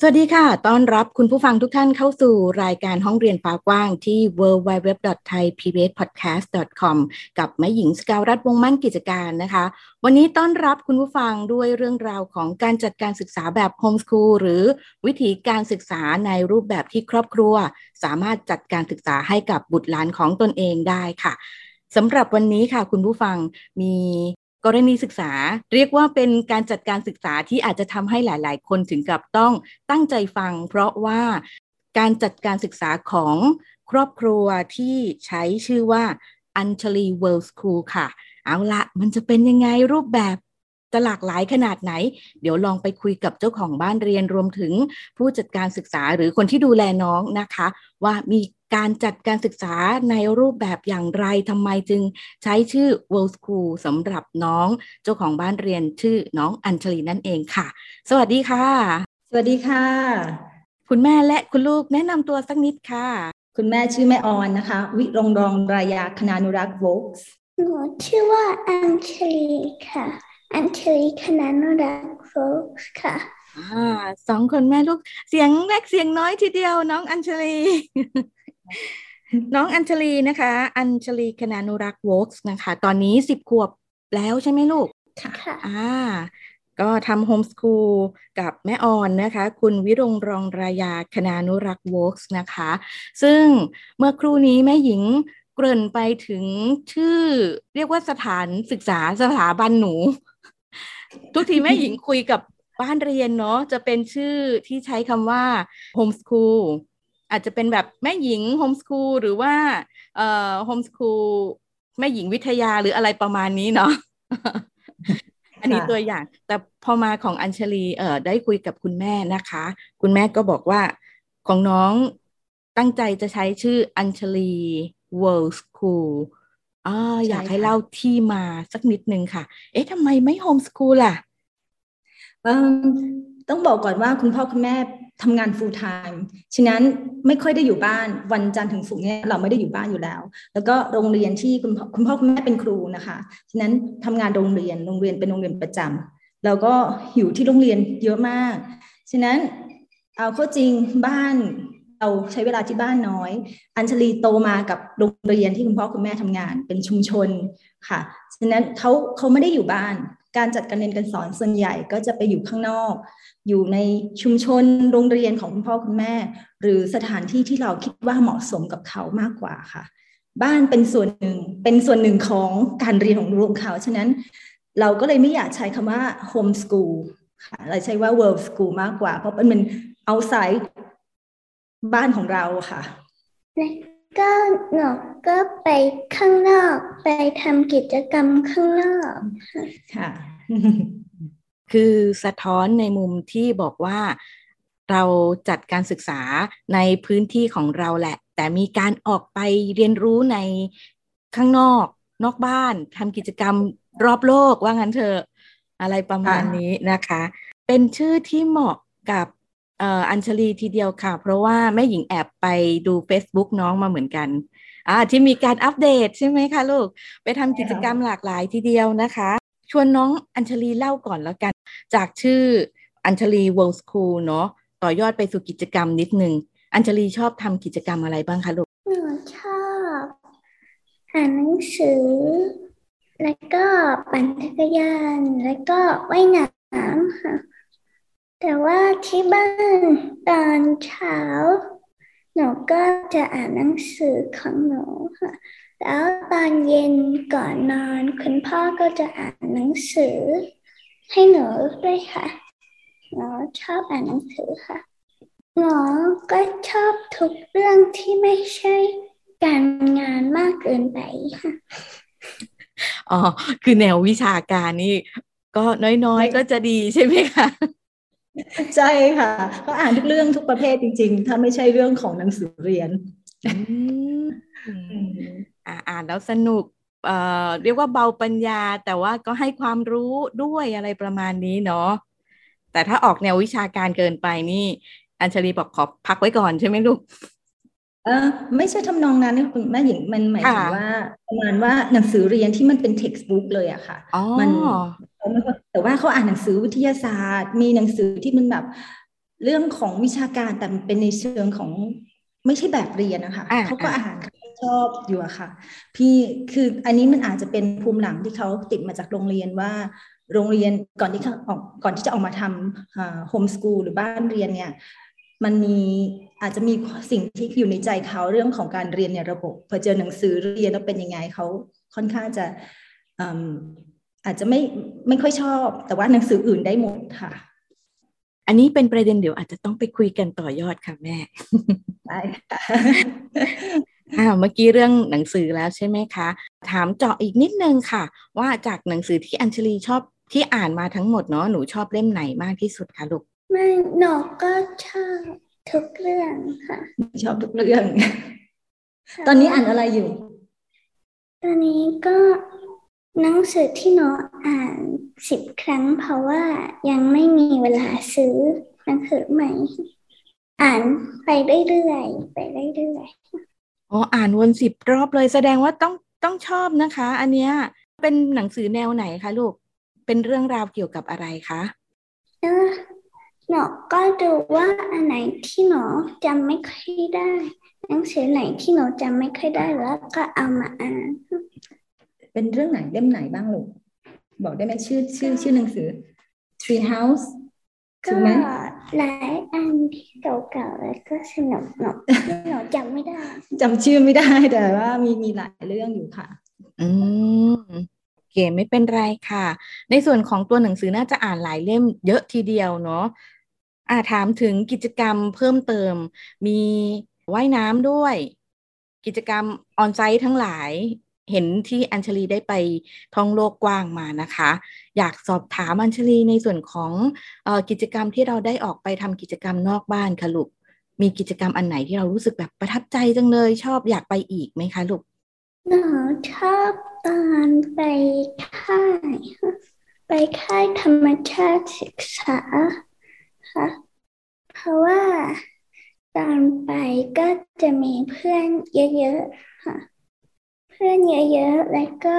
สวัสดีค่ะ ต้อนรับคุณผู้ฟังทุกท่านเข้าสู่รายการห้องเรียนฟ้ากว้างที่ www.thaipbspodcast.com กับแม่หญิงสกาวรัฐวงมั่นกิจการนะคะ วันนี้ต้อนรับคุณผู้ฟังด้วยเรื่องราวของการจัดการศึกษาแบบโฮมสคูลหรือวิธีการศึกษาในรูปแบบที่ครอบครัว สามารถจัดการศึกษาให้กับบุตรหลานของตนเองได้ค่ะสำหรับวันนี้ค่ะคุณผู้ฟังมี กรณีศึกษาเรียกว่าเป็นการจัดการศึกษาที่อาจจะทำให้หลาย ๆ คนถึงกับต้องตั้งใจฟัง เพราะว่าการจัดการศึกษาของครอบครัวที่ใช้ชื่อว่า อัญชลีเวิลด์สคูลค่ะ เอาละมันจะเป็นยังไงรูปแบบจะหลากหลายขนาดไหน เดี๋ยวลองไปคุยกับเจ้าของบ้านเรียนรวมถึงผู้จัดการศึกษาหรือคนที่ดูแลน้องนะคะ ว่ามี การจัดการศึกษาในรูปแบบอย่างไรทำไมจึงใช้ชื่อ World School สำหรับน้องเจ้าของบ้านเรียนชื่อน้องอัญชลีนั่นเองค่ะ สวัสดีค่ะ สวัสดีค่ะ คุณแม่และคุณลูกแนะนำตัวสักนิดค่ะ คุณแม่ชื่อแม่ออนนะคะ วิรงรองรายาคณานุรักษ์โวกส์หนูชื่อว่าอัญชลีค่ะ อัญชลีคณานุรักษ์โวกส์ค่ะอ่าสองคนแม่ลูกเสียงเล็กเสียงน้อยทีเดียวน้องอัญชลี น้องอัญชลีนะคะ อัญชลีคณานุรักษ์วอกส์นะคะ ตอนนี้สิบขวบแล้วใช่ไหมลูก ค่ะอ่าก็ทำโฮมสคูลกับแม่ออนนะคะ คุณวิรงรองรายาคณานุรักษ์วอกส์นะคะ ซึ่งเมื่อครู่นี้แม่หญิงเกริ่นไปถึงชื่อเรียกว่าสถานศึกษาสถาบันหนู ทุกทีแม่หญิงคุยกับบ้านเรียนเนาะจะเป็นชื่อที่ใช้คำว่าโฮมสคูล อาจจะเป็นแบบแม่หญิงโฮมสคูลหรือว่าเอ่อโฮมสคูลแม่หญิงวิทยาหรืออะไรประมาณนี้เนาะอันนี้ตัวอย่าง แต่พอมาของอัญชลีเอ่อได้คุยกับคุณแม่นะคะ คุณแม่ก็บอกว่าของน้องตั้งใจจะใช้ชื่ออัญชลี World School อ่าอยากให้เล่าที่มาสักนิดนึงค่ะ เอ๊ะทำไมไม่โฮมสคูลล่ะ ต้องบอกก่อนว่าคุณพ่อคุณแม่ทำงาน full time ฉะนั้นไม่ค่อยได้อยู่บ้านวันจันทร์ถึงศุกร์เนี่ยเราไม่ได้อยู่บ้านอยู่แล้ว แล้วก็โรงเรียนที่คุณพ่อคุณพ่อคุณแม่เป็นครูนะคะ ฉะนั้นทำงานโรงเรียนโรงเรียนเป็นโรงเรียนประจำแล้วก็อยู่ที่โรงเรียนเยอะมาก ฉะนั้นเอาเข้าจริงบ้านเราใช้เวลาที่บ้านน้อย อัญชลีโตมากับโรงเรียนที่คุณพ่อคุณแม่ทำงานเป็นชุมชนค่ะ ฉะนั้นเขาเขาไม่ได้อยู่บ้าน การจัดการเรียนการสอนส่วนใหญ่ก็จะไปอยู่ข้างนอก อยู่ในชุมชนโรงเรียนของคุณพ่อคุณแม่ หรือสถานที่ที่เราคิดว่าเหมาะสมกับเขามากกว่าค่ะ บ้านเป็นส่วนหนึ่งเป็นส่วนหนึ่งของการเรียนของรวมเขาฉะนั้นเราก็เลยไม่อยากใช้คำว่า home school ค่ะเราใช้ว่า world school มากกว่า เพราะมันเป็น outside บ้านของเราค่ะ ก็หนูก็ไปข้างนอก ไปทำกิจกรรมข้างนอกค่ะคือสะท้อนในมุมที่บอกว่าเราจัดการศึกษาในพื้นที่ของเราแหละ แต่มีการออกไปเรียนรู้ในข้างนอก นอกบ้านทำกิจกรรมรอบโลกว่างั้นเถอะอะไรประมาณนี้นะคะ เป็นชื่อที่เหมาะกับ อัญชลีทีเดียวค่ะ เพราะว่าแม่หญิงแอบไปดู Facebook น้องมาเหมือนกันอ่าที่มีการอัปเดตใช่ไหมคะลูก ไปทำกิจกรรมหลากหลายทีเดียวนะคะ ชวนน้องอัญชลีเล่าก่อนแล้วกัน จากชื่ออัญชลี World School เนาะต่อยอดไปสู่กิจกรรมนิดนึง อัญชลีชอบทำกิจกรรมอะไรบ้างคะลูกหนูชอบอ่านหนังสือ แล้วก็ปั่นจักรยาน แล้วก็ว่ายน้ำค่ะ แต่ว่าที่บ้านตอนเช้า หนูก็จะอ่านหนังสือของหนูค่ะ แล้วตอนเย็นก่อนนอน คุณพ่อก็จะอ่านหนังสือ ให้หนูด้วยค่ะหนูชอบอ่านหนังสือค่ะหนูก็ชอบทุกเรื่องที่ไม่ใช่การงานมากเกินไปค่ะอ๋อคือแนววิชาการนี่ก็น้อยๆก็จะดีใช่ไหมคะ ใช่ค่ะก็อ่านทุกเรื่องทุกประเภทจริง ๆ ถ้าไม่ใช่เรื่องของหนังสือเรียนอ่านแล้วสนุกเอ่อเรียกว่าเบาปัญญา แต่ว่าก็ให้ความรู้ด้วยอะไรประมาณนี้เนาะแต่ถ้าออกแนววิชาการเกินไปนี่ อัญชลีบอกขอพักไว้ก่อนใช่ไหมลูกเออไม่ใช่ทำนองนั้นคุณแม่หญิงมันหมายถึงค่ะว่าประมาณว่าหนังสือเรียนที่มันเป็น textbook เลยอะค่ะอ๋อมันเขาไม่ค่อย แต่ว่าเขาอ่านหนังสือวิทยาศาสตร์ มีหนังสือที่มันแบบเรื่องของวิชาการแต่มันเป็นในเชิงของไม่ใช่แบบเรียนนะคะอ่าเขาก็อ่านเขาก็ชอบอยู่อะค่ะ พี่คืออันนี้มันอาจจะเป็นภูมิหลังที่เขาติดมาจากโรงเรียนว่า โรงเรียนก่อนที่เขาออกก่อนที่จะออกมาทำโฮมสกูลหรือบ้านเรียนเนี่ยมันมีอาจจะมีสิ่งที่อยู่ในใจเขาเรื่องของการเรียนในระบบพอเจอหนังสือเรียนแล้วเป็นยังไงเขาค่อนข้างจะ อืมอาจจะไม่ไม่ค่อยชอบ แต่ว่าหนังสืออื่นได้หมดค่ะ อันนี้เป็นประเด็นเดี๋ยวอาจจะต้องไปคุยกันต่อยอดค่ะแม่ได้ค่ะอ่าเมื่อกี้เรื่องหนังสือแล้วใช่ไหมคะ ถามเจาะอีกนิดนึงค่ะ ว่าจากหนังสือที่อัญชลีชอบที่อ่านมาทั้งหมดเนาะหนูชอบเล่มไหนมากที่สุดคะลูกไม่หนูก็ชอบทุกเรื่องค่ะ ชอบทุกเรื่อง ตอนนี้อ่านอะไรอยู่ ตอนนี้ก็ หนังสือที่หนูอ่านสิบครั้ง เพราะว่ายังไม่มีเวลาซื้อหนังสือใหม่ อ่านไปเรื่อยๆไปเรื่อยอ๋ออ่านวนสิบรอบเลยแสดงว่าต้องต้องชอบนะคะ อันเนี้ยเป็นหนังสือแนวไหนคะลูก เป็นเรื่องราวเกี่ยวกับอะไรคะๆแล้วหนูก็ดูว่าอันไหนที่หนูจำไม่ค่อยได้ หนังสือไหนที่หนูจำไม่ค่อยได้แล้วก็เอามาอ่าน เป็นเรื่องไหนเล่มไหนบ้างลูกบอกได้ไหมชื่อชื่อชื่อหนังสือ Tree House ก็ถูกไหมหลายอันที่เก่าๆแล้วก็สนุกหนูหนูจำไม่ได้จำชื่อไม่ได้แต่ว่ามีมีหลายเรื่องอยู่ค่ะ อืมโอเคไม่เป็นไรค่ะ ในส่วนของตัวหนังสือน่าจะอ่านหลายเล่มเยอะทีเดียวเนาะอ่าถามถึงกิจกรรมเพิ่มเติม มีว่ายน้ำด้วย กิจกรรมออนไซต์ทั้งหลาย เห็นที่อัญชลีได้ไปท่องโลกกว้างมานะคะ อยากสอบถามอัญชลีในส่วนของออกิจกรรมที่เราได้ออกไปทำกิจกรรมนอกบ้านค่ะลูกมีกิจกรรมอันไหนที่เรารู้สึกแบบประทับใจจังเลยชอบอยากไปอีกไหมคะลูกหนูชอบตอนไปค่ายไปค่ายธรรมชาติศึกษาค่ะเพราะว่าตอนไปก็จะมีเพื่อนเยอะๆค่ะ พื่อนเยอะๆ แล้วก็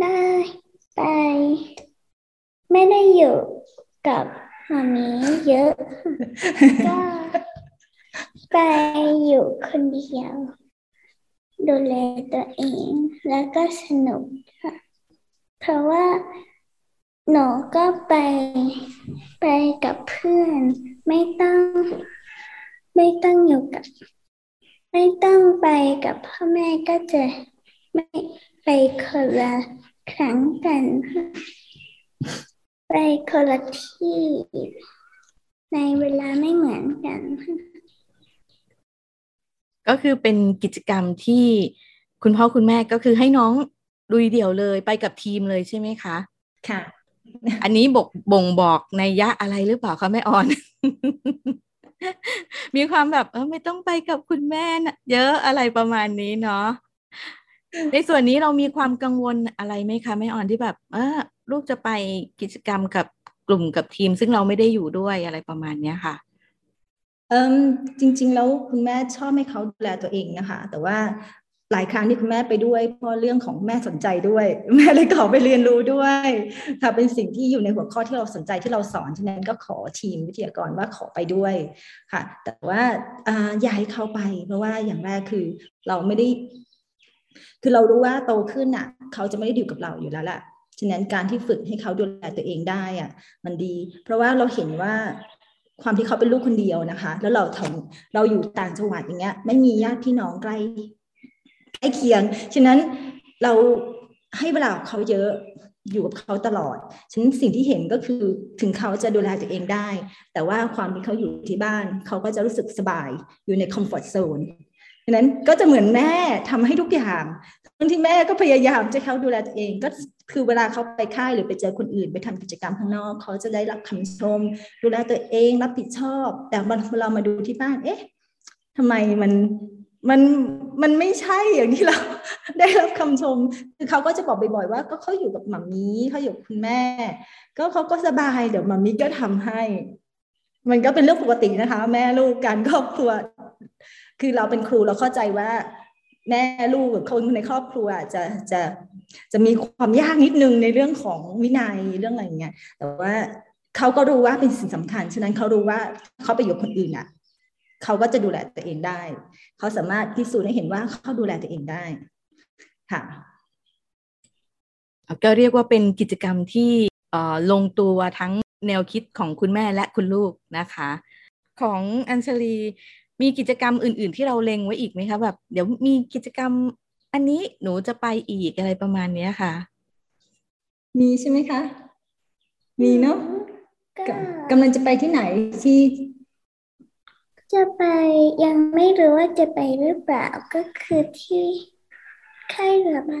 ได้ไป ไม่ได้อยู่กับมามีเยอะ ก็ไปอยู่คนเดียว ดูแลตัวเอง แล้วก็สนุกค่ะเพราะว่าหนูก็ไปไปกับเพื่อน ไม่ต้อง ไม่ต้องอยู่กับ ไม่ต้องไปกับพ่อแม่ก็จะไม่ไปคนละครั้งกันค่ะไปคนละที่ ในเวลาไม่เหมือนกันค่ะก็คือเป็นกิจกรรมที่คุณพ่อคุณแม่ก็คือให้น้องลุยเดี่ยวเลยไปกับทีมเลยใช่ไหมคะ ค่ะ อันนี้บอกบ่งบอกในยยะอะไรหรือเปล่าคะแม่ออน มีความแบบเออไม่ต้องไปกับคุณแม่นะเยอะอะไรประมาณนี้เนาะในส่วนนี้เรามีความกังวลอะไรไหมคะแม่อ่อนที่แบบ เออลูกจะไปกิจกรรมกับกลุ่มกับทีม ซึ่งเราไม่ได้อยู่ด้วยอะไรประมาณเนี้ยค่ะเออจริง ๆ แล้วคุณแม่ชอบให้เขาดูแลตัวเองนะคะ แต่ว่า หลายครั้งที่คุณแม่ไปด้วยเพราะเรื่องของแม่สนใจด้วย แม่เลยขอไปเรียนรู้ด้วยค่ะเป็นสิ่งที่อยู่ในหัวข้อที่เราสนใจที่เราสอนฉะนั้นก็ขอทีมวิทยากรว่าขอไปด้วยค่ะ แต่ว่าอย่าให้เขาไป เพราะว่าอย่างแรกคือเราไม่ได้ คือเรารู้ว่าโตขึ้นอะ เขาจะไม่ได้อยู่กับเราอยู่แล้วแหละฉะนั้นการที่ฝึกให้เขาดูแลตัวเองได้อะ มันดี เพราะว่าเราเห็นว่าความที่เขาเป็นลูกคนเดียวนะคะ แล้วเราทำเราอยู่ต่างจังหวัดอย่างเงี้ย ไม่มีญาติพี่น้องใกล้ ล้เคียง ฉะนั้นเราให้เวลาเขาเยอะอยู่กับเขาตลอด ฉะนั้นสิ่งที่เห็นก็คือถึงเขาจะดูแลตัวเองได้ แต่ว่าความที่เขาอยู่ที่บ้าน เขาก็จะรู้สึกสบายอยู่ในคอมฟอร์ทโซนฉะนั้นก็จะเหมือนแม่ทำให้ทุกอย่างทั้งที่แม่ก็พยายามจะเขาดูแลตัวเอง ก็คือเวลาเขาไปค่ายหรือไปเจอคนอื่น ไปทำกิจกรรมข้างนอก เขาจะได้รับคำชม ดูแลตัวเองรับผิดชอบ แต่เวลามาดูที่บ้าน เอ๊ะทำไมมัน มันมันไม่ใช่อย่างที่เราได้รับคำชม คือเขาก็จะบอกบ่อยๆว่า ก็เขาอยู่กับหมามีเขาอยู่กับคุณแม่ ก็เขาก็สบายเดี๋ยวหมามีก็ทำให้ มันก็เป็นเรื่องปกตินะคะ แม่ลูกการครอบครัว คือเราเป็นครูเราเข้าใจว่า แม่ลูกกับคนในครอบครัวจะจะจะมีความยากนิดนึงในเรื่องของวินัยเรื่องอะไรอย่างเงี้ยแต่ว่าเขาก็รู้ว่าเป็นสิ่งสำคัญ ฉะนั้นเขารู้ว่าเขาไปอยู่คนอื่นอะ เขาก็จะดูแลตัวเองได้ เขาสามารถพิสูจน์ให้เห็นว่าเขาดูแลตัวเองได้ค่ะก็เรียกว่าเป็นกิจกรรมที่ลงตัวทั้งแนวคิดของคุณแม่และคุณลูกนะคะ ของอัญชลีมีกิจกรรมอื่น ๆ ที่เราเล็งไว้อีกไหมคะแบบเดี๋ยวมีกิจกรรมอันนี้หนูจะไปอีกอะไรประมาณนี้ค่ะ มีใช่ไหมคะ มีเนาะกำลังจะไปที่ไหนที่ จะไปยังไม่รู้ว่าจะไปหรือเปล่าก็คือที่ค่ายเรือใบ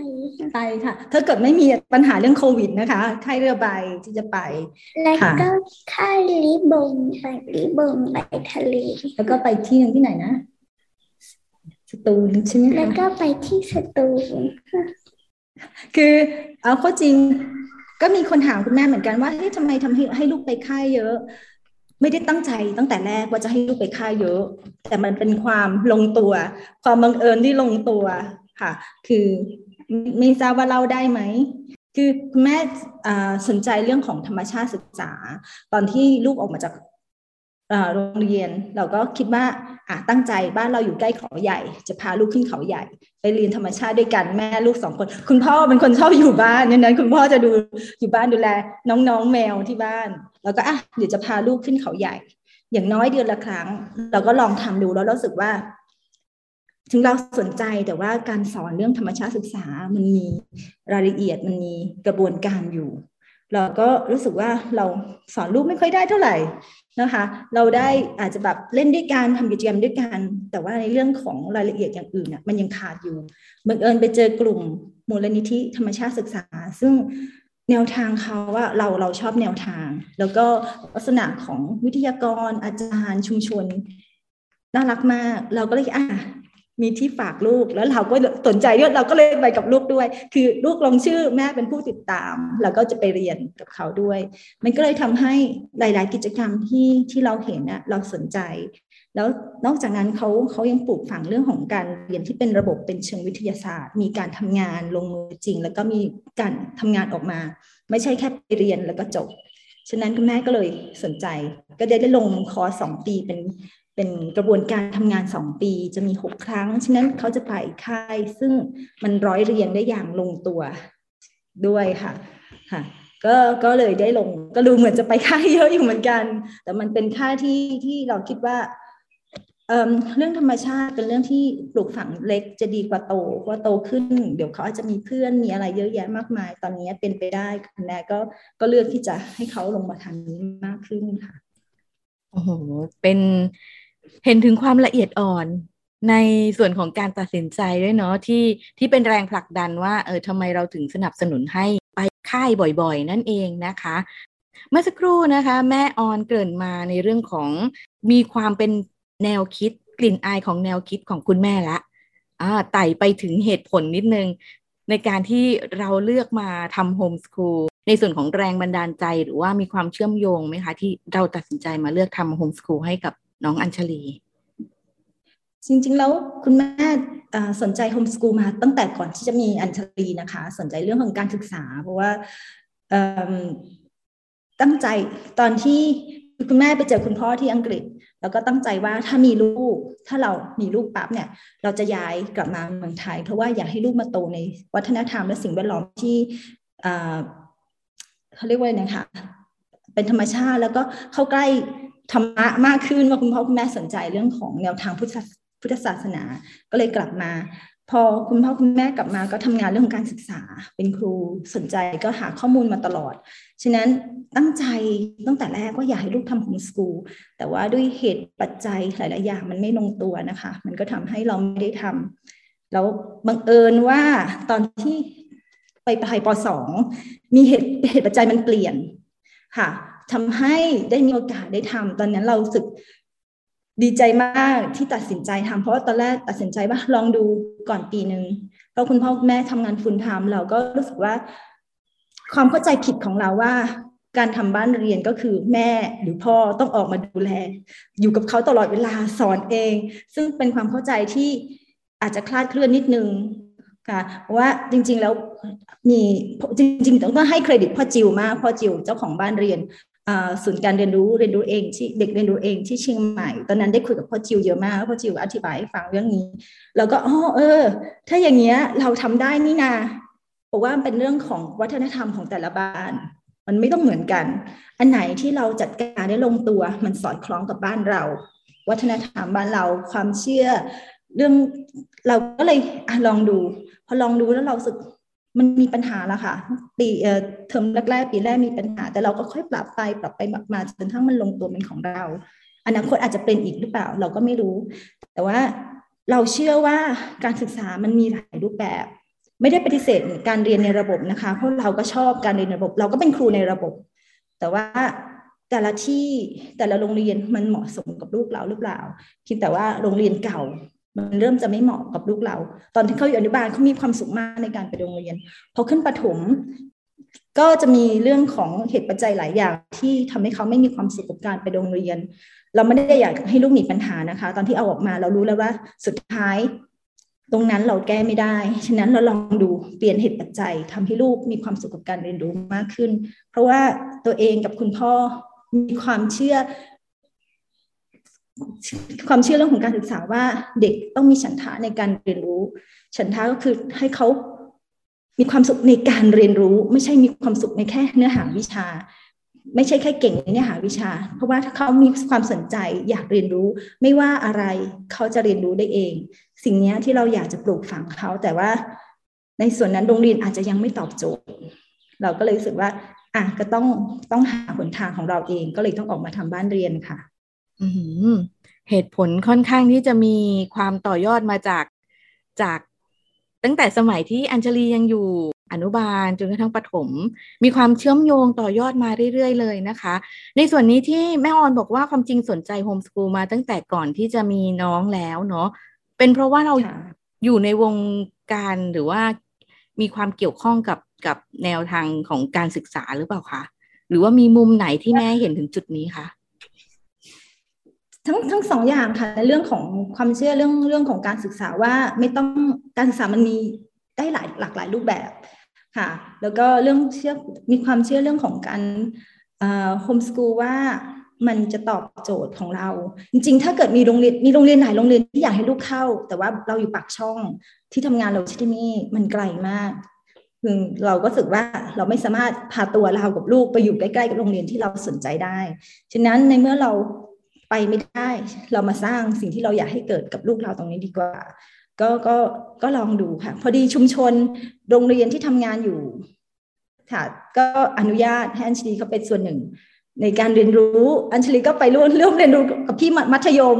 ไปค่ะ ถ้าเกิดไม่มีปัญหาเรื่องโควิดนะคะค่ายเรือใบที่จะไป แล้วก็ค่ายลิบงไปลิบงไปทะเล แล้วก็ไปที่หนึ่งที่ไหนนะ สตูลใช่ไหมคะแล้วก็ไปที่สตูลคือเอาข้อจริงก็มีคนถามคุณแม่เหมือนกันว่าเฮ้ยทำไมทำให้ให้ลูกไปค่ายเยอะ ไม่ได้ตั้งใจตั้งแต่แรกว่าจะให้ลูกไปค่ายเยอะ แต่มันเป็นความลงตัว ความบังเอิญที่ลงตัวค่ะ คือไม่ทราบว่าเล่าได้ไหมคือคุณแม่สนใจเรื่องของธรรมชาติศึกษา ตอนที่ลูกออกมาจาก โรงเรียนเราก็คิดว่าอะตั้งใจบ้านเราอยู่ใกล้เขาใหญ่ จะพาลูกขึ้นเขาใหญ่ ไปเรียนธรรมชาติด้วยกันแม่ลูกสองคน คุณพ่อเป็นคนชอบอยู่บ้านนั้น คุณพ่อจะดูอยู่บ้านดูแล น้องๆแมวที่บ้าน แล้วก็อะเดี๋ยวจะพาลูกขึ้นเขาใหญ่ อย่างน้อยเดือนละครั้ง เราก็ลองทำดูแล้วรู้สึกว่า ถึงเราสนใจแต่ว่าการสอนเรื่องธรรมชาติศึกษามันมีรายละเอียดมันมีกระบวนการอยู่ เราก็รู้สึกว่าเราสอนลูกไม่ค่อยได้เท่าไหร่นะคะ เราได้อาจจะแบบเล่นด้วยกันทำกิจกรรมด้วยกัน แต่ว่าในเรื่องของรายละเอียดอย่างอื่นน่ะมันยังขาดอยู่บังเอิญไปเจอกลุ่มมูลนิธิธรรมชาติศึกษา ซึ่งแนวทางเขาว่าเราเราชอบแนวทาง แล้วก็ลักษณะของวิทยากรอาจารย์ชุมชนน่ารักมาก เราก็เลยอะ มีที่ฝากลูกแล้วเราก็สนใจด้วยเราก็เลยไปกับลูกด้วย คือลูกลงชื่อแม่เป็นผู้ติดตาม แล้วก็จะไปเรียนกับเขาด้วย มันก็เลยทำให้หลาย ๆ กิจกรรมที่ที่เราเห็นนะเราสนใจ แล้วนอกจากนั้นเขาเขายังปลูกฝังเรื่องของการเรียนที่เป็นระบบเป็นเชิงวิทยาศาสตร์ มีการทำงานลงมือจริง แล้วก็มีการทำงานออกมา ไม่ใช่แค่ไปเรียนแล้วก็จบฉะนั้นคุณแม่ก็เลยสนใจ ก็ได้ได้ลงคอสองปีเป็น เป็นกระบวนการทำงานสองปีจะมีหกครั้ง ฉะนั้นเขาจะไปค่ายซึ่งมันร้อยเรียงได้อย่างลงตัวด้วยค่ะค่ะก็ก็เลยได้ลงก็ดูเหมือนจะไปค่ายเยอะอยู่เหมือนกัน แต่มันเป็นค่ายที่ที่เราคิดว่าเเรื่องธรรมชาติเป็นเรื่องที่ปลูกฝังเล็กจะดีกว่าโตเพราะโตขึ้น เดี๋ยวเขาอาจจะมีเพื่อนมีอะไรเยอะแยะมากมาย ตอนนี้เป็นไปได้คุณแม่ก็ก็เลือกที่จะให้เขาลงมาทางนี้มากขึ้นค่ะโอ้โหเป็น เห็นถึงความละเอียดอ่อนในส่วนของการตัดสินใจด้วยเนาะที่ที่เป็นแรงผลักดันว่าเออทำไมเราถึงสนับสนุนให้ไปค่ายบ่อยๆ นั่นเองนะคะ เมื่อสักครู่นะคะ แม่ออนเกริ่นมาในเรื่องของมีความเป็นแนวคิดกลิ่นอายของแนวคิดของคุณแม่ละอ่าไต่ไปถึงเหตุผลนิดนึง ในการที่เราเลือกมาทำโฮมสคูลในส่วนของแรงบันดาลใจหรือว่ามีความเชื่อมโยงไหมคะ ที่เราตัดสินใจมาเลือกทำโฮมสคูลให้กับ น้องอัญชลี จริงๆแล้วคุณแม่สนใจโฮมสกูลมาตั้งแต่ก่อนที่จะมีอัญชลีนะคะ สนใจเรื่องของการศึกษา เพราะว่าตั้งใจตอนที่คุณแม่ไปเจอคุณพ่อที่อังกฤษ แล้วก็ตั้งใจว่าถ้ามีลูก ถ้าเรามีลูกปั๊บเนี่ย เราจะย้ายกลับมาเมืองไทย เพราะว่าอยากให้ลูกมาโตในวัฒนธรรมและสิ่งแวดล้อมที่เขาเรียกว่าไงคะเป็นธรรมชาติแล้วก็เข้าใกล้ ธรรมะมากขึ้นว่าคุณพ่อคุณแม่สนใจเรื่องของแนวทางพุทธพุทธศาสนา ก็เลยกลับมา พอคุณพ่อคุณแม่กลับมาก็ทำงานเรื่องการศึกษา เป็นครูสนใจก็หาข้อมูลมาตลอด ฉะนั้นตั้งใจตั้งแต่แรกว่าอยากให้ลูกทำโฮมสกูลแต่ว่าด้วยเหตุปัจจัยหลาย ๆ อย่างมันไม่ลงตัวนะคะ มันก็ทำให้เราไม่ได้ทำแล้วบังเอิญว่าตอนที่ไปปลายปสองมีเหตุเหตุปัจจัยมันเปลี่ยนค่ะ ทำให้ได้มีโอกาสได้ทำตอนนั้นเราสึกดีใจมากที่ตัดสินใจทำเพราะว่าตอนแรกตัดสินใจว่าลองดูก่อนปีหนึ่งเพราะคุณพ่อแม่ทำงานฟุลไทม์เราก็รู้สึกว่า ความเข้าใจผิดของเราว่า การทำบ้านเรียนก็คือแม่หรือพ่อต้องออกมาดูแล อยู่กับเขาตลอดเวลาสอนเอง ซึ่งเป็นความเข้าใจที่อาจจะคลาดเคลื่อนนิดนึงค่ะเพราะว่าจริง ๆแล้วมีจริง ๆ ต้องให้เครดิตพ่อจิวมากพ่อจิวเจ้าของบ้านเรียน ศูนย์การเรียนรู้เรียนรู้เองที่เด็กเรียนรู้เองที่เชียงใหม่ ตอนนั้นได้คุยกับพ่อจิวเยอะมากพ่อจิวอธิบายให้ฟังเรื่องนี้ แล้วก็อ๋อเออ ถ้าอย่างเงี้ยเราทำได้นี่นาบอกว่าเป็นเรื่องของวัฒนธรรมของแต่ละบ้าน มันไม่ต้องเหมือนกัน อันไหนที่เราจัดการได้ลงตัว มันสอดคล้องกับบ้านเรา วัฒนธรรมบ้านเราความเชื่อ เรื่องเราก็เลยอลองดู พอลองดูแล้วเราสึก มันมีปัญหาแล้วค่ะปีเอ่อเทอมแรกๆปีแรกมีปัญหา แต่เราก็ค่อยปรับไปปรับไปมาจนทั้งมันลงตัวเป็นของเรา อนาคตอาจจะเป็นอีกหรือเปล่า เราก็ไม่รู้ แต่ว่าเราเชื่อว่าการศึกษามันมีหลายรูปแบบ ไม่ได้ปฏิเสธการเรียนในระบบนะคะ เพราะเราก็ชอบการเรียนในระบบ เราก็เป็นครูในระบบ แต่ว่าแต่ละที่แต่ละโรงเรียนมันเหมาะสมกับลูกเราหรือเปล่าเพียงแต่ว่าโรงเรียนเก่า มันเริ่มจะไม่เหมาะกับลูกเรา ตอนที่เขาอยู่อนุบาลเขามีความสุขมากในการไปโรงเรียน พอขึ้นประถม ก็จะมีเรื่องของเหตุปัจจัยหลายอย่างที่ทำให้เขาไม่มีความสุขกับการไปโรงเรียน เราไม่ได้อยากให้ลูกมีปัญหานะคะ ตอนที่เอาออกมาเรารู้แล้วว่าสุดท้าย ตรงนั้นเราแก้ไม่ได้ ฉะนั้นเราลองดูเปลี่ยนเหตุปัจจัยทำให้ลูกมีความสุขกับการเรียนรู้มากขึ้น เพราะว่าตัวเองกับคุณพ่อมีความเชื่อ ความเชื่อเรื่องของการศึกษาว่าเด็กต้องมีฉันทะในการเรียนรู้ ฉันทะก็คือให้เขามีความสุขในการเรียนรู้ ไม่ใช่มีความสุขในแค่เนื้อหาวิชา ไม่ใช่แค่เก่งในเนื้อหาวิชา เพราะว่าถ้าเขามีความสนใจอยากเรียนรู้ ไม่ว่าอะไรเขาจะเรียนรู้ได้เอง สิ่งนี้ที่เราอยากจะปลูกฝังเขาแต่ว่าในส่วนนั้นโรงเรียนอาจจะยังไม่ตอบโจทย์ เราก็เลยรู้สึกว่าอะก็ต้องต้องหาหนทางของเราเองก็เลยต้องออกมาทำบ้านเรียนค่ะ เหตุผลค่อนข้างที่จะมีความต่อยอดมาจากจากตั้งแต่สมัยที่อัญชลียังอยู่อนุบาลจนกระทั่งประถม มีความเชื่อมโยงต่อยอดมาเรื่อยๆเลยนะคะ ในส่วนนี้ที่แม่ออนบอกว่าความจริงสนใจโฮมสกูลมาตั้งแต่ก่อนที่จะมีน้องแล้วเนาะเป็นเพราะว่าเราอยู่ในวงการหรือว่ามีความเกี่ยวข้องกับกับแนวทางของการศึกษาหรือเปล่าคะหรือว่ามีมุมไหนที่แม่เห็นถึงจุดนี้คะ ทั้งทั้งสองอย่างค่ะในเรื่องของความเชื่อเรื่องเรื่องของการศึกษาว่าไม่ต้องการศึกษามันมีได้หลายหลากหลายรูปแบบค่ะ แล้วก็เรื่องเชื่อมีความเชื่อเรื่องของการโฮมสกูลว่ามันจะตอบโจทย์ของเรา จริง ๆ ถ้าเกิดมีโรงเรียนมีโรงเรียนไหนโรงเรียนที่อยากให้ลูกเข้า แต่ว่าเราอยู่ปากช่องที่ทำงานเราที่นี่มันไกลมากคือเราก็รู้สึกว่าเราไม่สามารถพาตัวเรากับลูกไปอยู่ใกล้ๆกับโรงเรียนที่เราสนใจได้ ฉะนั้นในเมื่อเรา ไปไม่ได้ เรามาสร้างสิ่งที่เราอยากให้เกิดกับลูกเราตรงนี้ดีกว่า ก็ก็ก็ลองดูค่ะ พอดีชุมชนโรงเรียนที่ทำงานอยู่ค่ะก็อนุญาตให้อัญชลีเขาเป็นส่วนหนึ่ง ในการเรียนรู้อัญชลีก็ไปร่วมร่วมเรียนรู้กับพี่มัธยม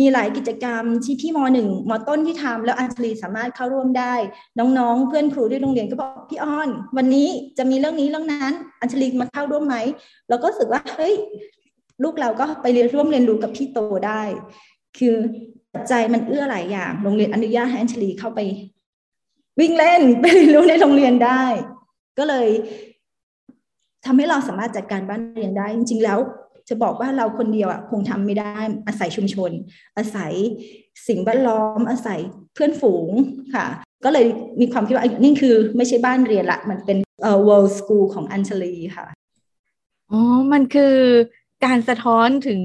มีหลายกิจกรรมที่พี่มหนึ่งมต้นที่ทำแล้วอัญชลีสามารถเข้าร่วมได้ น้องๆ เพื่อนครูที่โรงเรียนก็บอกพี่อ้อน วันนี้จะมีเรื่องนี้เรื่องนั้น อัญชลีมาเข้าร่วมไหมเราก็รู้สึกว่าเฮ้ย ลูกเราก็ไปเรียนร่วมเรียนรู้กับพี่โตได้ คือใจมันเอื้อหลายอย่าง โรงเรียนอนุญาตให้อัญชลีเข้าไป วิ่งเล่นไปเรียนรู้ในโรงเรียนได้ ก็เลยทำให้เราสามารถจัดการบ้านเรียนได้ จริง ๆ แล้ว จะบอกว่าเราคนเดียวอะคงทำไม่ได้ อาศัยชุมชน อาศัยสิ่งแวดล้อม อาศัยเพื่อนฝูงค่ะ ก็เลยมีความคิดว่านี่คือ ไม่ใช่บ้านเรียนละ มันเป็นเอ่อ world school ของอัญชลีค่ะอ๋อ มันคือ การสะท้อนถึง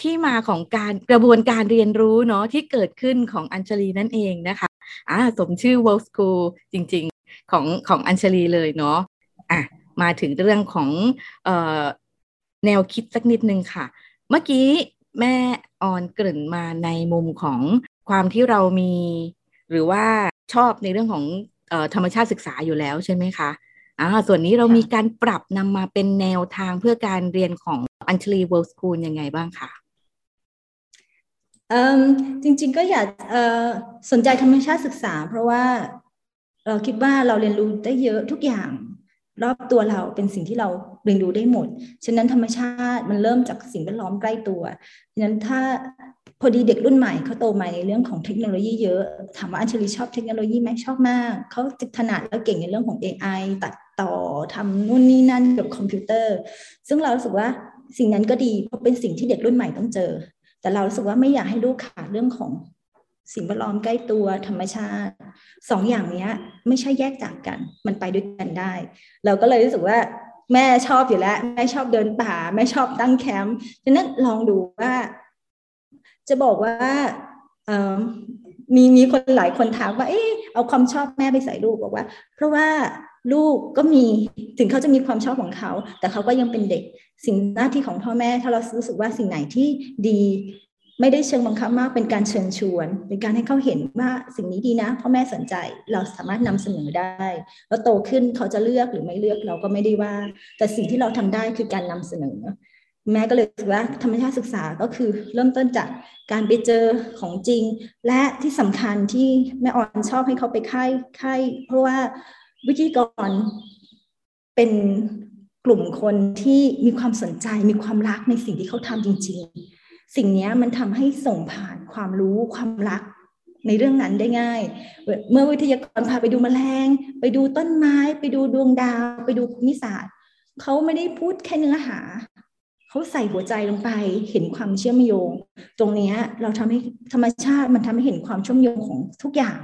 ที่มาของการกระบวนการเรียนรู้เนาะที่เกิดขึ้นของอัญชลีนั่นเองนะคะอ่าสมชื่อ World School จริง ๆ ของของอัญชลีเลยเนาะอะมาถึงเรื่องของเอ่อแนวคิดสักนิดนึงค่ะ เมื่อกี้แม่ออนเกริ่นมาในมุมของความที่เรามี หรือว่าชอบในเรื่องของออธรรมชาติศึกษาอยู่แล้วใช่ไหมคะ อ่าส่วนนี้เรามีการปรับนำมาเป็นแนวทางเพื่อการเรียนของอัญชลีเวิลด์สคูลยังไงบ้างคะจริงๆก็อยากสนใจธรรมชาติศึกษา เพราะว่าเราคิดว่าเราเรียนรู้ได้เยอะทุกอย่าง รอบตัวเราเป็นสิ่งที่เราเรียนรู้ได้หมด ฉะนั้นธรรมชาติมันเริ่มจากสิ่งแวดล้อมใกล้ตัวฉะนั้นถ้าพอดีเด็กรุ่นใหม่เขาโตมาในเรื่องของเทคโนโลยีเยอะ ถามว่าอัญชลีชอบเทคโนโลยีไหมชอบมาก เขาถนัดแล้วเก่งในเรื่องของ AI ตัด ต่อทำนู่นนี่นั่นเกี่ยวกับคอมพิวเตอร์ ซึ่งเรารู้สึกว่าสิ่งนั้นก็ดีเพราะเป็นสิ่งที่เด็กรุ่นใหม่ต้องเจอ แต่เรารู้สึกว่าไม่อยากให้ลูกขาดเรื่องของสิ่งแวดล้อมใกล้ตัวธรรมชาติสองอย่างนี้ไม่ใช่แยกจากกัน มันไปด้วยกันได้ เราก็เลยรู้สึกว่าแม่ชอบอยู่แล้ว แม่ชอบเดินป่า แม่ชอบตั้งแคมป์ฉะนั้นลองดูว่า จะบอกว่าออมีมีคนหลายคนถามว่า เออเอาความชอบแม่ไปใส่ลูกบอกว่า เพราะว่า ลูกก็มีถึงเขาจะมีความชอบของเขา แต่เขาก็ยังเป็นเด็ก สิ่งหน้าที่ของพ่อแม่ ถ้าเรารู้สึกว่าสิ่งไหนที่ดีไม่ได้เชิงบังคับมากเป็นการเชิญชวน เป็นการให้เขาเห็นว่าสิ่งนี้ดีนะพ่อแม่สนใจเราสามารถนำเสนอได้ แล้วโตขึ้นเขาจะเลือกหรือไม่เลือกเราก็ไม่ได้ว่า แต่สิ่งที่เราทำได้คือการนำเสนอ แม่ก็เลยคิดว่าธรรมชาติศึกษาก็คือ เริ่มต้นจากการไปเจอของจริง และที่สำคัญที่แม่ออนชอบให้เขาไปค่ายค่ายเพราะว่า วิธีกรเป็นกลุ่มคนที่มีความสนใจมีความรักในสิ่งที่เขาทำจริง ๆ สิ่งนี้มันทำให้ส่งผ่านความรู้ความรักในเรื่องนั้นได้ง่าย เมื่อวิทยากรพาไปดูแมลง ไปดูต้นไม้ ไปดูดวงดาว ไปดูภูมิศาสตร์ เขาไม่ได้พูดแค่เนื้อหา เขาใส่หัวใจลงไป เห็นความเชื่อมโยง ตรงนี้เราทำให้ธรรมชาติมันทำให้เห็นความเชื่อมโยงของทุกอย่าง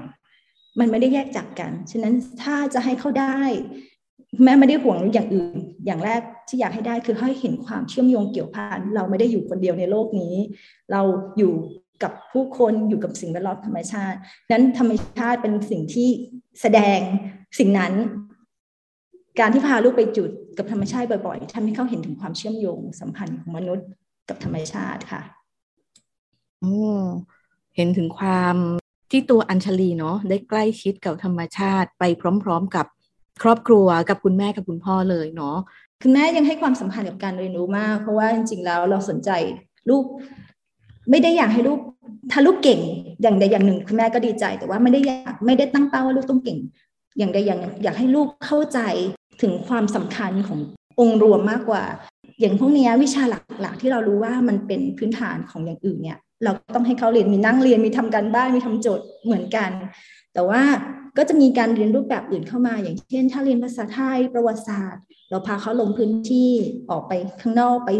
มันไม่ได้แยกจากกัน ฉะนั้นถ้าจะให้เขาได้ แม่ไม่ได้ห่วงอย่างอื่น อย่างแรกที่อยากให้ได้คือให้เห็นความเชื่อมโยงเกี่ยวพันเราไม่ได้อยู่คนเดียวในโลกนี้ เราอยู่กับผู้คนอยู่กับสิ่งแวดล้อมธรรมชาติ นั้นธรรมชาติเป็นสิ่งที่แสดงสิ่งนั้น การที่พาลูกไปจุดกับธรรมชาติบ่อยๆทำให้เขาเห็นถึงความเชื่อมโยงสัมพันธ์ของมนุษย์กับธรรมชาติค่ะโอ้เห็นถึงความ ที่ตัวอัญชลีเนาะได้ใกล้ชิดกับธรรมชาติไปพร้อม ๆ กับครอบครัวกับคุณแม่กับคุณพ่อเลยเนาะคุณแม่ยังให้ความสำคัญกับการเรียนรู้มาก เพราะว่าจริงๆแล้วเราสนใจลูกไม่ได้อยากให้ลูกถ้าลูกเก่งอย่างใดอย่างหนึ่ง คุณแม่ก็ดีใจ แต่ว่าไม่ได้อยากไม่ได้ตั้งเป้าว่าลูกต้องเก่ง อย่างใดอย่างอยากให้ลูกเข้าใจถึงความสำคัญขององค์รวมมากกว่า อย่างพวกนี้วิชาหลักๆ ที่เรารู้ว่ามันเป็นพื้นฐานของอย่างอื่นเนี่ย เราต้องให้เขาเรียนมีนั่งเรียนมีทำการบ้านมีทำโจทย์เหมือนกัน แต่ว่าก็จะมีการเรียนรูปแบบอื่นเข้ามา อย่างเช่น ถ้าเรียนภาษาไทยประวัติศาสตร์ เราพาเขาลงพื้นที่ออกไปข้างนอกไป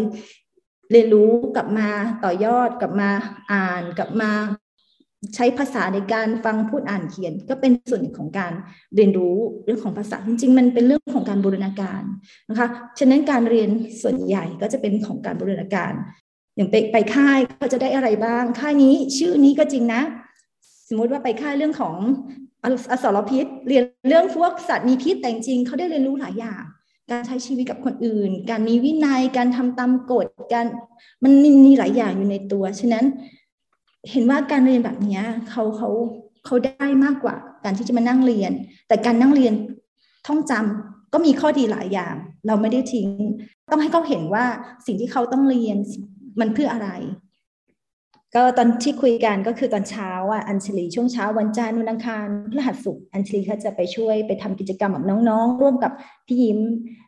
เรียนรู้กลับมาต่อยอดกลับมาอ่านกลับมาใช้ภาษาในการฟังพูดอ่านเขียน ก็เป็นส่วนหนึ่งของการเรียนรู้เรื่องของภาษาจริงๆ มันเป็นเรื่องของการบูรณาการนะคะฉะนั้นการเรียนส่วนใหญ่ก็จะเป็นของการบูรณาการ อย่างไปไปค่ายก็จะได้อะไรบ้าง ค่ายนี้ชื่อนี้ก็จริงนะ สมมุติว่าไปค่ายเรื่องของอสรพิษ เรียนเรื่องพวกสัตว์มีพิษแต่จริงเขาได้เรียนรู้หลายอย่าง การใช้ชีวิตกับคนอื่น การมีวินัยการทำตามกฎการมันมีหลายอย่างอยู่ในตัว ฉะนั้นเห็นว่าการเรียนแบบนี้เขาเขาเขาได้มากกว่า การที่จะมานั่งเรียน แต่การนั่งเรียนท่องจำก็มีข้อดีหลายอย่าง เราไม่ได้ทิ้ง ต้องให้เขาเห็นว่าสิ่งที่เขาต้องเรียน มันเพื่ออะไร ก็ตอนที่คุยกันก็คือตอนเช้าอะอัญชลีช่วงเช้าวันจันทร์วันอังคารพฤหัสศุกร์อัญชลีเขาจะไปช่วยไปทำกิจกรรมกับน้องๆ ร่วมกับพี่ยิ้ม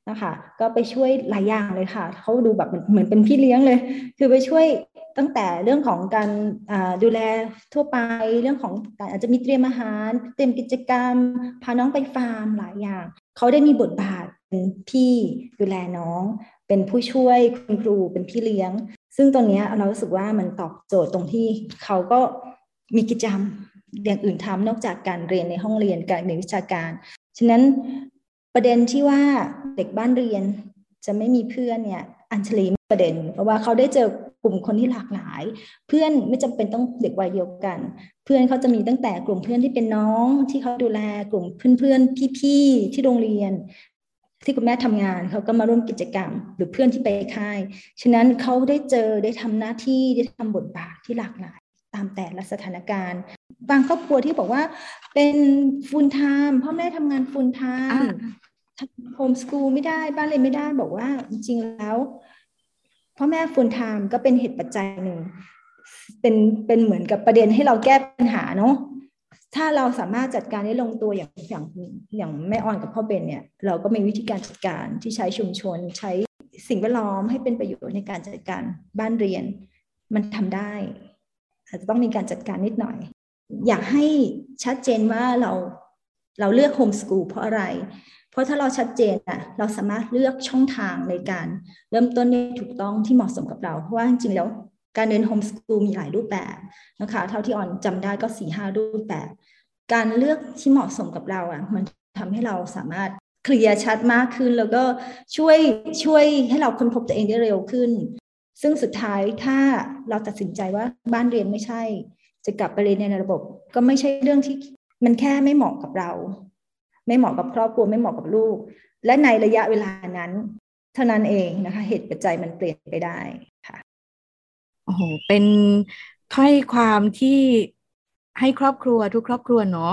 นะคะ ก็ไปช่วยหลายอย่างเลยค่ะเขาดูแบบเหมือนเป็นพี่เลี้ยงเลย คือไปช่วยตั้งแต่เรื่องของการดูแลทั่วไปเรื่องของการอาจจะมีเตรียมอาหาร เตรียมกิจกรรม พาน้องไปฟาร์มหลายอย่าง เขาได้มีบทบาทเป็นพี่ดูแลน้อง เป็นผู้ช่วยคุณครูเป็นพี่เลี้ยง ซึ่งตรงนี้เรารู้สึกว่ามันตอบโจทย์ตรงที่เขาก็มีกิจกรรมอย่างอื่นทำนอกจากการเรียนในห้องเรียนการเรียนวิชาการ ฉะนั้นประเด็นที่ว่าเด็กบ้านเรียนจะไม่มีเพื่อนเนี่ยอัญชลีประเด็นเพราะว่าเขาได้เจอกลุ่มคนที่หลากหลาย เพื่อนไม่จำเป็นต้องเด็กวัยเดียวกัน เพื่อนเขาจะมีตั้งแต่กลุ่มเพื่อนที่เป็นน้องที่เขาดูแลกลุ่มเพื่อนๆพี่ๆที่โรงเรียน ที่คุณแม่ทำงานเขาก็มาร่วมกิจกรรม หรือเพื่อนที่ไปค่าย ฉะนั้นเขาได้เจอได้ทำหน้าที่ได้ทำบทบาทที่หลากหลาย ตามแต่ละสถานการณ์ บางครอบครัวที่บอกว่าเป็น full-time พ่อแม่ทำงาน full-time โฮมสกูลไม่ได้บ้านเลยไม่ได้บอกว่าจริงแล้วพ่อแม่ full-time ก็เป็นเหตุปัจจัยหนึ่งเป็นเป็นเหมือนกับประเด็นให้เราแก้ปัญหาเนาะ ถ้าเราสามารถจัดการได้ลงตัวอย่างอย่างอย่างแม่อ่อนกับพ่อเบนเนี่ย เราก็มีวิธีการจัดการที่ใช้ชุมชน ใช้สิ่งแวดล้อมให้เป็นประโยชน์ในการจัดการบ้านเรียน มันทำได้อาจจะต้องมีการจัดการนิดหน่อย อยากให้ชัดเจนว่าเราเราเลือกโฮมสกูลเพราะอะไร เพราะถ้าเราชัดเจนอะเราสามารถเลือกช่องทางในการเริ่มต้นได้ถูกต้องที่เหมาะสมกับเรา เพราะว่าจริงๆแล้ว การเรียนโฮมสกูลมีหลายรูปแบบนะคะ เท่าที่ออนจำได้ก็สี่ห้ารูปแบบ การเลือกที่เหมาะสมกับเราอะมันทำให้เราสามารถเคลียร์ชัดมากขึ้น แล้วก็ช่วยช่วยให้เราค้นพบตัวเองได้เร็วขึ้น ซึ่งสุดท้ายถ้าเราตัดสินใจว่าบ้านเรียนไม่ใช่ จะกลับไปเรียนในระบบ ก็ไม่ใช่เรื่องที่มันแค่ไม่เหมาะกับเรา ไม่เหมาะกับครอบครัวไม่เหมาะกับลูก และในระยะเวลานั้น เท่านั้นเองนะคะ เหตุปัจจัยมันเปลี่ยนไปได้ โอ้โห เป็นถ้อยความที่ให้ครอบครัวทุกครอบครัวเนาะ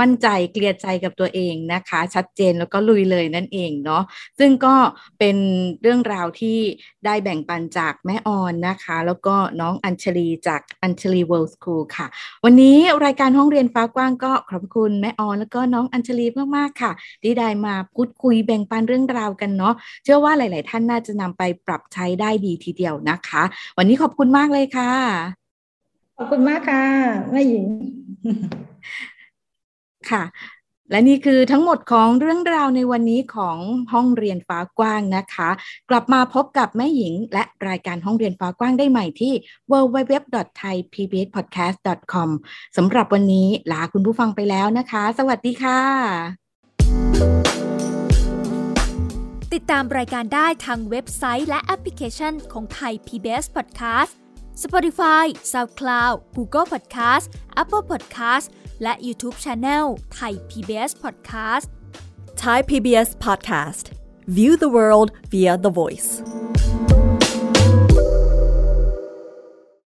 มั่นใจเกลียดใจกับตัวเองนะคะ ชัดเจนแล้วก็ลุยเลยนั่นเองเนาะซึ่งก็เป็นเรื่องราวที่ได้แบ่งปันจากแม่ออนนะคะ แล้วก็น้องอัญชลีจากอัญชลีเวิลด์สคูลค่ะ วันนี้รายการห้องเรียนฟ้ากว้างก็ขอบคุณแม่ออนแล้วก็น้องอัญชลีมากๆค่ะ ที่ได้มาพูดคุยแบ่งปันเรื่องราวกันเนาะเชื่อว่าหลาย ๆ ท่านน่าจะนำไปปรับใช้ได้ดีทีเดียวนะคะ วันนี้ขอบคุณมากเลยค่ะ ขอบคุณมากค่ะแม่หญิง ค่ะ และนี่คือทั้งหมดของเรื่องราวในวันนี้ของห้องเรียนฟ้ากว้างนะคะ กลับมาพบกับแม่หญิง และรายการห้องเรียนฟ้ากว้างได้ใหม่ที่ www.thaipbspodcast.com สำหรับวันนี้ลาคุณผู้ฟังไปแล้วนะคะ สวัสดีค่ะ ติดตามรายการได้ทางเว็บไซต์และแอปพลิเคชันของไทย PBS Podcast Spotify SoundCloud Google Podcast Apple Podcast และ YouTube Channel ไทย PBS Podcast Thai PBS Podcast. View the world via the voice.